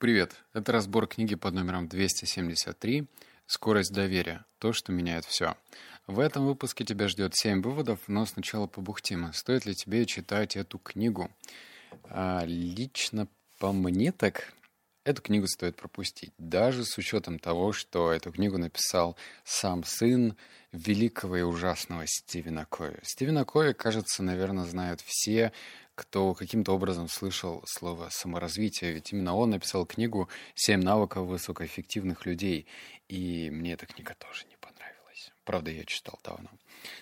Привет, это разбор книги под номером 273 «Скорость доверия. То, что меняет все». В этом выпуске тебя ждет 7 выводов, но сначала побухтим. Стоит ли тебе читать эту книгу? А, лично по мне так эту книгу стоит пропустить, даже с учетом того, что эту книгу написал сам сын великого и ужасного Стивена Кови. Стивена Кови, кажется, наверное, знают все, кто каким-то образом слышал слово саморазвитие, ведь именно он написал книгу «Семь навыков высокоэффективных людей», и мне эта книга тоже не понравилась. Правда, я читал давно.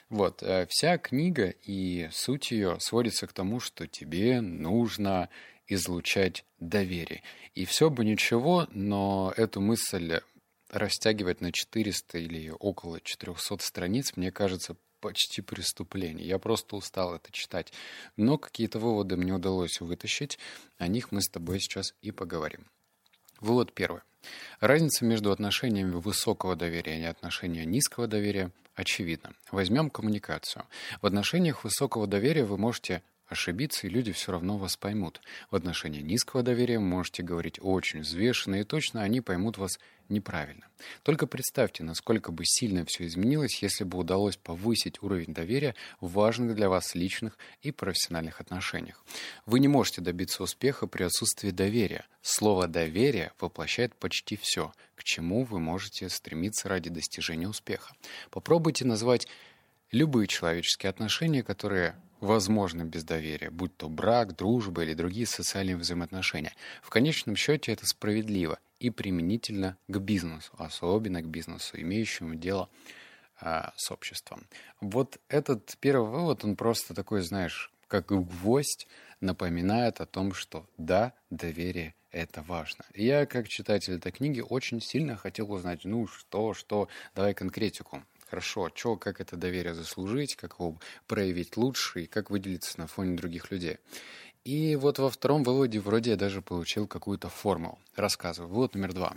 Вот, э, вся книга и суть ее сводится к тому, что тебе нужно излучать доверие. И все бы ничего, но эту мысль растягивать на 400 или около 400 страниц, мне кажется, почти преступление. Я просто устал это читать. Но какие-то выводы мне удалось вытащить. О них мы с тобой сейчас и поговорим. Вывод первый. Разница между отношениями высокого доверия и отношениями низкого доверия очевидна. Возьмем коммуникацию. В отношениях высокого доверия вы можете ошибиться, и люди все равно вас поймут. В отношении низкого доверия можете говорить очень взвешенно и точно, они поймут вас неправильно. Только представьте, насколько бы сильно все изменилось, если бы удалось повысить уровень доверия в важных для вас личных и профессиональных отношениях. Вы не можете добиться успеха при отсутствии доверия. Слово «доверие» воплощает почти все, к чему вы можете стремиться ради достижения успеха. Попробуйте назвать любые человеческие отношения, которые возможно без доверия, будь то брак, дружба или другие социальные взаимоотношения. В конечном счете это справедливо и применительно к бизнесу, особенно к бизнесу, имеющему дело а, с обществом. Вот этот первый вывод, он просто такой, знаешь, как гвоздь напоминает о том, что да, доверие – это важно. я, как читатель этой книги, очень сильно хотел узнать, ну что, что, давай конкретику. Хорошо, что, как это доверие заслужить, как его проявить лучше и как выделиться на фоне других людей. И вот во втором выводе вроде я даже получил какую-то формулу. Рассказываю. Вывод номер два.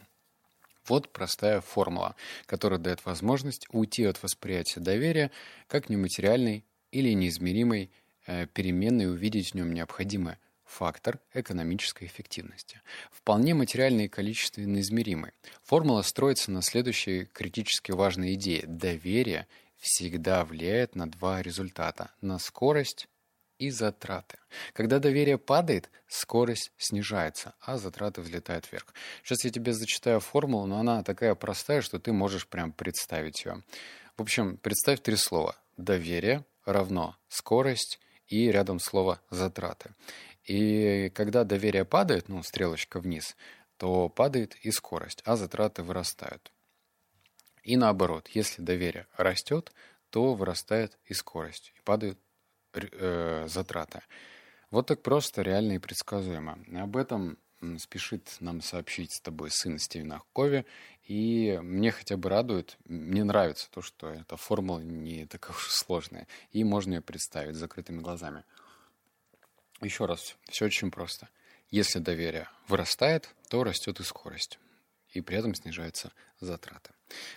Вот простая формула, которая дает возможность уйти от восприятия доверия как нематериальной или неизмеримой э, переменной и увидеть в нем необходимое – фактор экономической эффективности. Вполне материальный и количественно измеримый. Формула строится на следующей критически важной идее. Доверие всегда влияет на два результата – на скорость и затраты. Когда доверие падает, скорость снижается, а затраты взлетают вверх. Сейчас я тебе зачитаю формулу, но она такая простая, что ты можешь прям представить ее. В общем, представь три слова. Доверие равно скорость и рядом слово затраты. И когда доверие падает, ну, стрелочка вниз, то падает и скорость, а затраты вырастают. И наоборот, если доверие растет, то вырастает и скорость, и падают э, затраты. Вот так просто, реально и предсказуемо. Об этом спешит нам сообщить с тобой сын Стивена Кови. И мне хотя бы радует, мне нравится то, что эта формула не такая уж сложная. И можно ее представить с закрытыми глазами. Еще раз, все очень просто. Если доверие вырастает, то растет и скорость. И при этом снижаются затраты.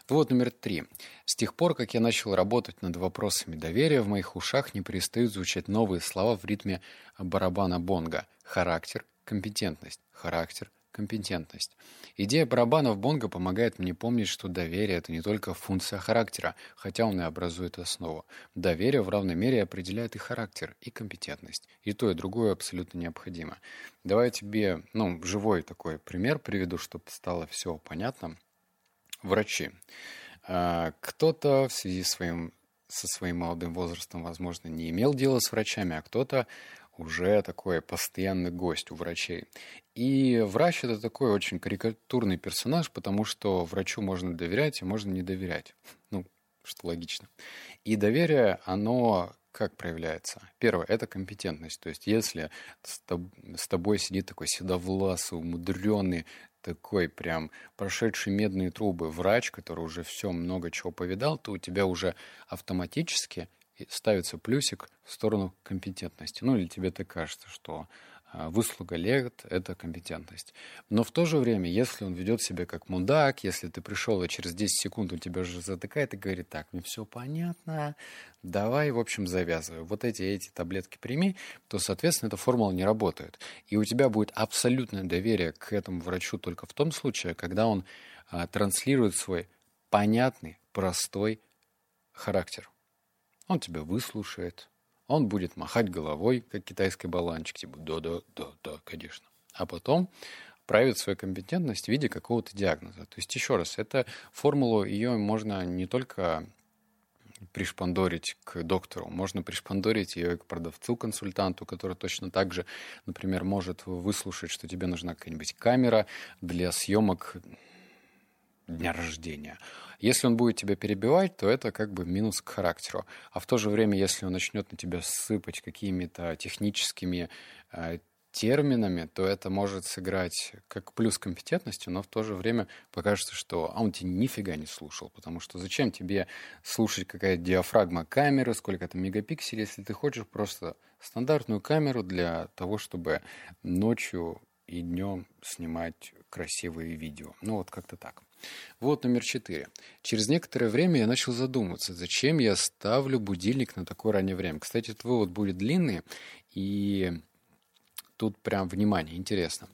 Вывод номер три. С тех пор, как я начал работать над вопросами доверия, в моих ушах не перестают звучать новые слова в ритме барабана бонга. Характер, компетентность. Характер, компетентность. Идея барабанов Бонга помогает мне помнить, что доверие – это не только функция характера, хотя он и образует основу. Доверие в равной мере определяет и характер, и компетентность. И то, и другое абсолютно необходимо. Давай я тебе ну, живой такой пример приведу, чтобы стало все понятно. Врачи. А, кто-то в связи своим, со своим молодым возрастом, возможно, не имел дела с врачами, а кто-то уже такой постоянный гость у врачей. И врач это такой очень карикатурный персонаж, потому что врачу можно доверять и можно не доверять. Ну, что логично. И доверие, оно как проявляется? Первое, это компетентность. То есть, если с тобой сидит такой седовласый, умудренный, такой прям прошедший медные трубы врач, который уже все много чего повидал, то у тебя уже автоматически ставится плюсик в сторону компетентности. Ну или тебе так кажется, что а, выслуга лет — это компетентность. Но в то же время, если он ведет себя как мудак, если ты пришел и через 10 секунд он тебя уже затыкает и говорит, так, мне все понятно, давай, в общем, завязывай. Вот эти, эти таблетки прими, то, соответственно, эта формула не работает. И у тебя будет абсолютное доверие к этому врачу только в том случае, когда он а, транслирует свой понятный, простой характер. Он тебя выслушает, он будет махать головой, как китайский баланчик, типа да-да-да-да, конечно. А потом проявит свою компетентность в виде какого-то диагноза. То есть, еще раз, это формулу, ее можно не только пришпандорить к доктору, можно пришпандорить ее к продавцу-консультанту, который точно так же, например, может выслушать, что тебе нужна какая-нибудь камера для съемок дня рождения. Если он будет тебя перебивать, то это как бы минус к характеру. А в то же время, если он начнет на тебя сыпать какими-то техническими э, терминами, то это может сыграть как плюс компетентности, но в то же время покажется, что а он тебя нифига не слушал, потому что зачем тебе слушать какая диафрагма камеры, сколько там мегапикселей, если ты хочешь просто стандартную камеру для того, чтобы ночью и днем снимать красивые видео. Ну вот как-то так. Вот номер четыре. Через некоторое время я начал задумываться, зачем я ставлю будильник на такое раннее время. Кстати, этот вывод будет длинный, и тут прям внимание, интересно.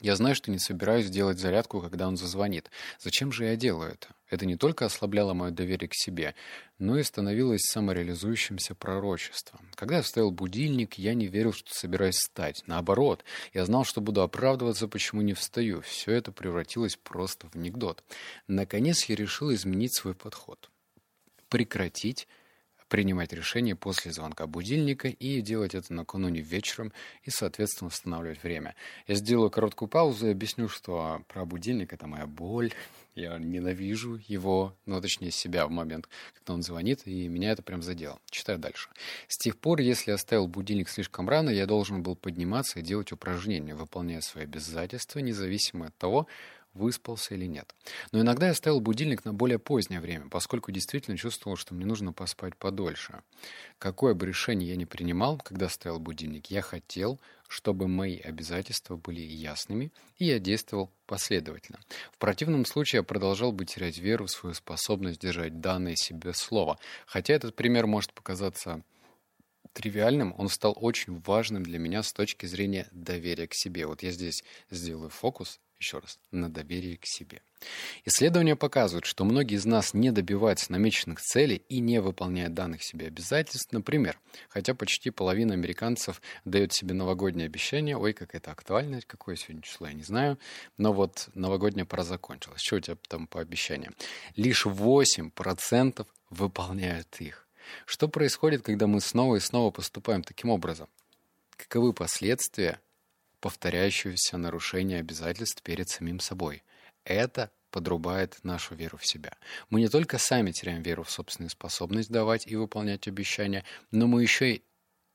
Я знаю, что не собираюсь делать зарядку, когда он зазвонит. Зачем же я делаю это? Это не только ослабляло мое доверие к себе, но и становилось самореализующимся пророчеством. Когда я ставил будильник, я не верил, что собираюсь встать. Наоборот, я знал, что буду оправдываться, почему не встаю. Все это превратилось просто в анекдот. Наконец я решил изменить свой подход. Прекратить принимать решение после звонка будильника и делать это накануне вечером и, соответственно, восстанавливать время. Я сделаю короткую паузу и объясню, что про будильник — это моя боль, я ненавижу его, ну, точнее, себя в момент, когда он звонит, и меня это прям задело. Читаю дальше. С тех пор, если я ставил будильник слишком рано, я должен был подниматься и делать упражнения, выполняя свои обязательства, независимо от того, выспался или нет. Но иногда я ставил будильник на более позднее время, поскольку действительно чувствовал, что мне нужно поспать подольше. Какое бы решение я ни принимал, когда ставил будильник, я хотел, чтобы мои обязательства были ясными, и я действовал последовательно. В противном случае я продолжал бы терять веру в свою способность держать данное себе слово. Хотя этот пример может показаться тривиальным, он стал очень важным для меня с точки зрения доверия к себе. Вот я здесь сделаю фокус еще раз, на доверие к себе. Исследования показывают, что многие из нас не добиваются намеченных целей и не выполняют данных себе обязательств. Например, хотя почти половина американцев дает себе новогоднее обещание, ой, как это актуально, какое сегодня число, я не знаю, но вот новогодняя пора закончилась. Что у тебя там по обещаниям? Лишь 8% выполняют их. Что происходит, когда мы снова и снова поступаем таким образом? Каковы последствия повторяющегося нарушения обязательств перед самим собой. Это подрубает нашу веру в себя. Мы не только сами теряем веру в собственную способность давать и выполнять обещания, но мы еще и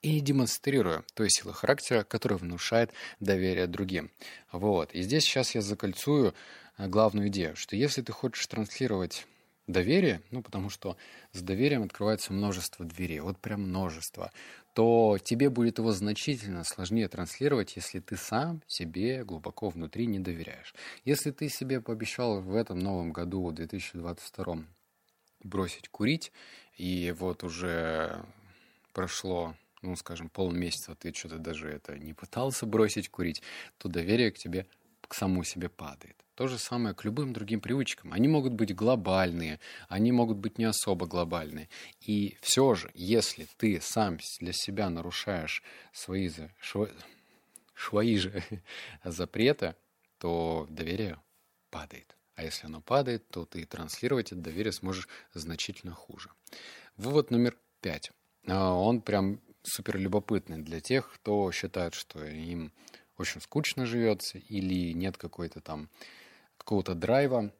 и демонстрируем той силы характера, которая внушает доверие другим. Вот. И здесь сейчас я закольцую э, главную идею, что если ты хочешь транслировать доверие, ну, потому что с доверием открывается множество дверей, вот прям множество, то тебе будет его значительно сложнее транслировать, если ты сам себе глубоко внутри не доверяешь. Если ты себе пообещал в этом новом году, в 2022, бросить курить, и вот уже прошло ну, скажем, полмесяца ты что-то даже это не пытался бросить курить, то доверие к тебе, к самому себе падает. То же самое к любым другим привычкам. Они могут быть глобальные, они могут быть не особо глобальные. И все же, если ты сам для себя нарушаешь свои, за, шво, свои же запреты, то доверие падает. А если оно падает, то ты транслировать это доверие сможешь значительно хуже. Вывод номер пять. А, он прям супер любопытный для тех, кто считает, что им очень скучно живется или нет какой-то там какого-то драйва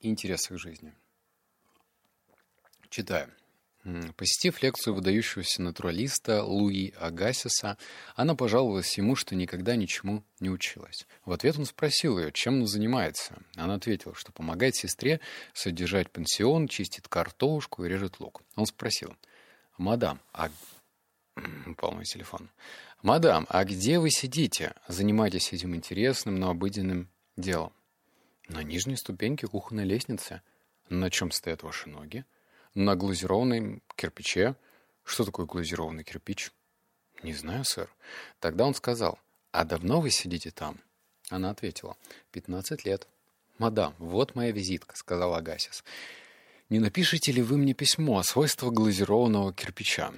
и интереса к жизни. Читаю. Посетив лекцию выдающегося натуралиста Луи Агасиса, она пожаловалась ему, что никогда ничему не училась. В ответ он спросил ее, чем она занимается. Она ответила, что помогает сестре содержать пансион, чистит картошку и режет лук. Он спросил, «Мадам, а мой телефон. «Мадам, а где вы сидите? Занимаетесь этим интересным, но обыденным делом?» «На нижней ступеньке кухонной лестницы. На чем стоят ваши ноги?» «На глазированном кирпиче». «Что такое глазированный кирпич?» «Не знаю, сэр». Тогда он сказал, «А давно вы сидите там?» Она ответила, «Пятнадцать лет». «Мадам, вот моя визитка», — сказал Агасис. «Не напишите ли вы мне письмо о свойствах глазированного кирпича?»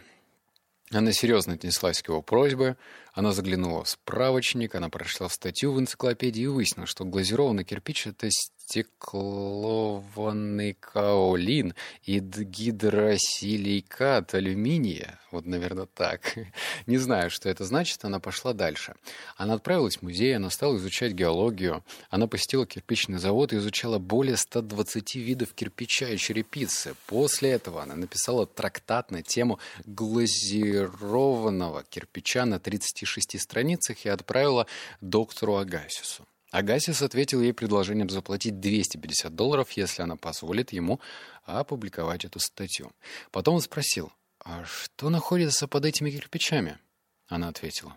Она серьезно отнеслась к его просьбе, она заглянула в справочник, она прочла статью в энциклопедии и выяснила, что глазированный кирпич — это стеклованный каолин и гидросиликат алюминия. Вот, наверное, так. Не знаю, что это значит, она пошла дальше. Она отправилась в музей, она стала изучать геологию, она посетила кирпичный завод и изучала более 120 видов кирпича и черепицы. После этого она написала трактат на тему глазированного кирпича на 36 страницах и отправила доктору Агасису. Агасис ответил ей предложением заплатить 250 долларов, если она позволит ему опубликовать эту статью. Потом он спросил, а что находится под этими кирпичами? Она ответила,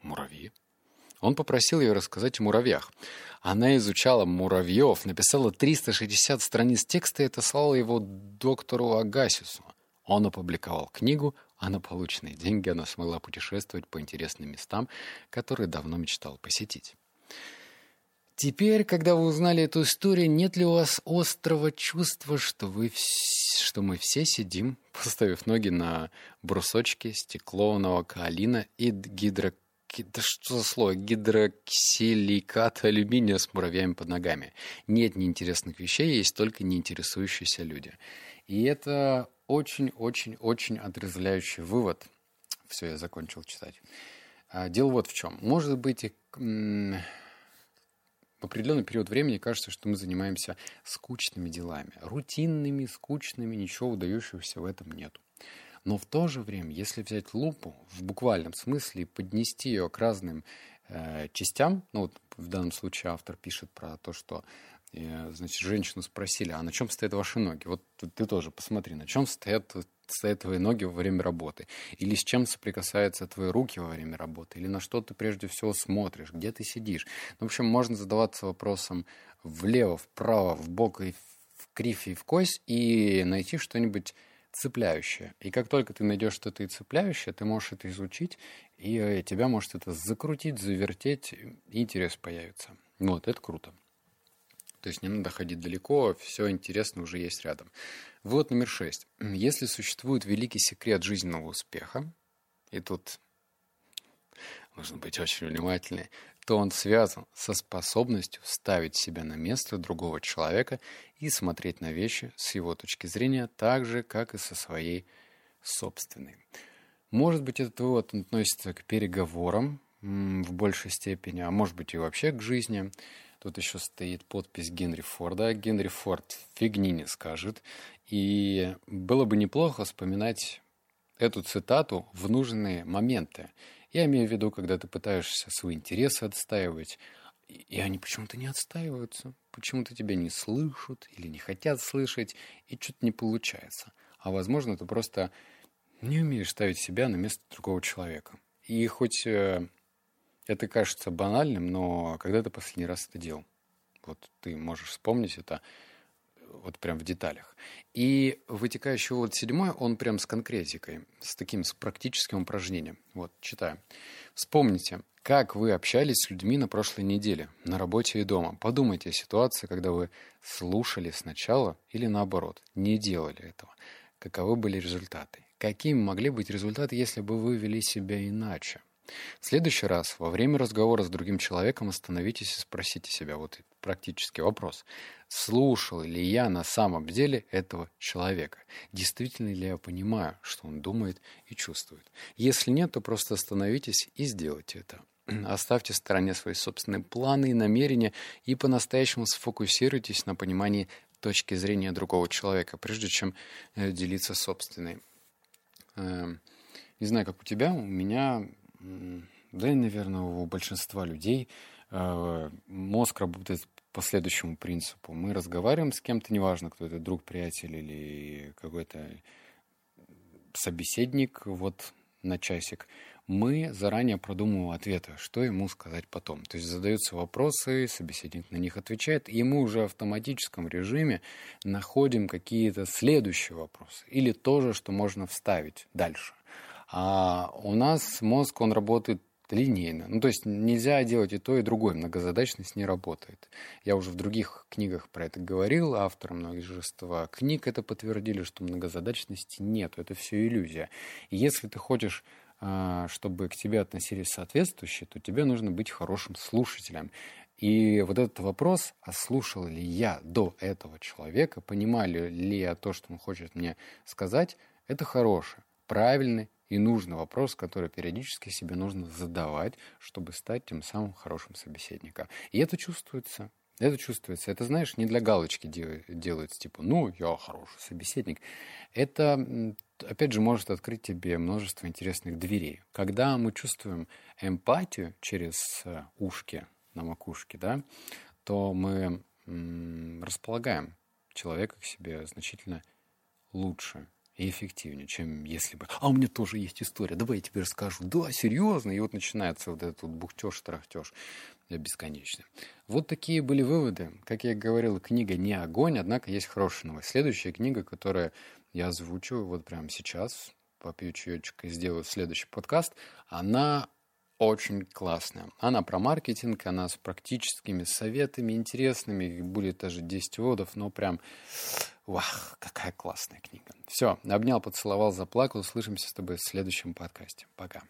муравьи. Он попросил ее рассказать о муравьях. Она изучала муравьев, написала 360 страниц текста и отослала его доктору Агасису. Он опубликовал книгу, а на полученные деньги она смогла путешествовать по интересным местам, которые давно мечтала посетить. Теперь, когда вы узнали эту историю, нет ли у вас острого чувства, что, вы, что мы все сидим, поставив ноги на брусочки стеклованного каолина и гидро... Да что за слово? Гидроксиликат алюминия с муравьями под ногами. Нет неинтересных вещей, есть только неинтересующиеся люди. И это очень-очень-очень отрезвляющий вывод. Все, я закончил читать. А, дело вот в чем. Может быть, в определенный период времени кажется, что мы занимаемся скучными делами, рутинными, скучными, ничего выдающегося в этом нету. Но в то же время, если взять лупу в буквальном смысле и поднести ее к разным э, частям, ну вот в данном случае автор пишет про то, что э, значит, женщину спросили, а на чем стоят ваши ноги? Вот ты, тоже посмотри, на чем стоят стоят твои ноги во время работы, или с чем соприкасаются твои руки во время работы, или на что ты прежде всего смотришь, где ты сидишь. Ну, в общем, можно задаваться вопросом влево, вправо, в бок и в кривь и в кость и найти что-нибудь цепляющее. И как только ты найдешь что-то и цепляющее, ты можешь это изучить, и э, тебя может это закрутить, завертеть, и интерес появится. Вот, это круто. То есть не надо ходить далеко, все интересно уже есть рядом. Вот номер шесть. Если существует великий секрет жизненного успеха, и тут нужно быть очень внимательным, то он связан со способностью ставить себя на место другого человека и смотреть на вещи с его точки зрения так же, как и со своей собственной. Может быть, этот вывод относится к переговорам в большей степени, а может быть и вообще к жизни. Тут еще стоит подпись Генри Форда. Генри Форд фигни не скажет. И было бы неплохо вспоминать эту цитату в нужные моменты. Я имею в виду, когда ты пытаешься свои интересы отстаивать, и они почему-то не отстаиваются, почему-то тебя не слышат или не хотят слышать, и что-то не получается. А возможно, ты просто не умеешь ставить себя на место другого человека. И хоть э, это кажется банальным, но когда ты последний раз это делал? Вот ты можешь вспомнить это вот прям в деталях. И вытекающий вот седьмой, он прям с конкретикой, с таким, с практическим упражнением. Вот, читаю. Вспомните, как вы общались с людьми на прошлой неделе, на работе и дома. Подумайте о ситуации, когда вы слушали сначала или наоборот, не делали этого. Каковы были результаты? Какими могли быть результаты, если бы вы вели себя иначе? В следующий раз во время разговора с другим человеком остановитесь и спросите себя вот практический вопрос. Слушал ли я на самом деле этого человека? Действительно ли я понимаю, что он думает и чувствует? Если нет, то просто остановитесь и сделайте это. Оставьте в стороне свои собственные планы и намерения и по-настоящему сфокусируйтесь на понимании точки зрения другого человека, прежде чем э, делиться собственной. Эм, не знаю, как у тебя, у меня да и, наверное, у большинства людей э, мозг работает по следующему принципу. Мы разговариваем с кем-то, неважно, кто это, друг, приятель или какой-то собеседник, вот на часик. мы заранее продумываем ответы, что ему сказать потом. То есть задаются вопросы, собеседник на них отвечает, и мы уже в автоматическом режиме находим какие-то следующие вопросы или то же, что можно вставить дальше. А у нас мозг, он работает линейно. Ну, то есть нельзя делать и то, и другое. Многозадачность не работает. Я уже в других книгах про это говорил. Авторы множества книг это подтвердили, что многозадачности нет. Это все иллюзия. И если ты хочешь а, чтобы к тебе относились соответствующие, то тебе нужно быть хорошим слушателем. И вот этот вопрос, а слушал ли я до этого человека, понимали ли я то, что он хочет мне сказать, это хороший, правильный и нужный вопрос, который периодически себе нужно задавать, чтобы стать тем самым хорошим собеседником. И это чувствуется. Это чувствуется. Это, знаешь, не для галочки делается, типа, ну, я хороший собеседник. Это, опять же, может открыть тебе множество интересных дверей. Когда мы чувствуем эмпатию через э, ушки на макушке, да, то мы располагаем человека к себе значительно лучше, и эффективнее, чем если бы... А у меня тоже есть история, давай я тебе расскажу. Да, серьезно. И вот начинается вот этот вот бухтеж, трахтеж бесконечно. Вот такие были выводы. Как я говорил, книга не огонь, однако есть хорошая новость. Следующая книга, которую я озвучу вот прямо сейчас, попью чаечек и сделаю следующий подкаст, она очень классная. Она про маркетинг, она с практическими советами интересными, будет даже 10 выводов, но прям, вах, какая классная книга. Все, обнял, поцеловал, заплакал. Услышимся с тобой в следующем подкасте. Пока.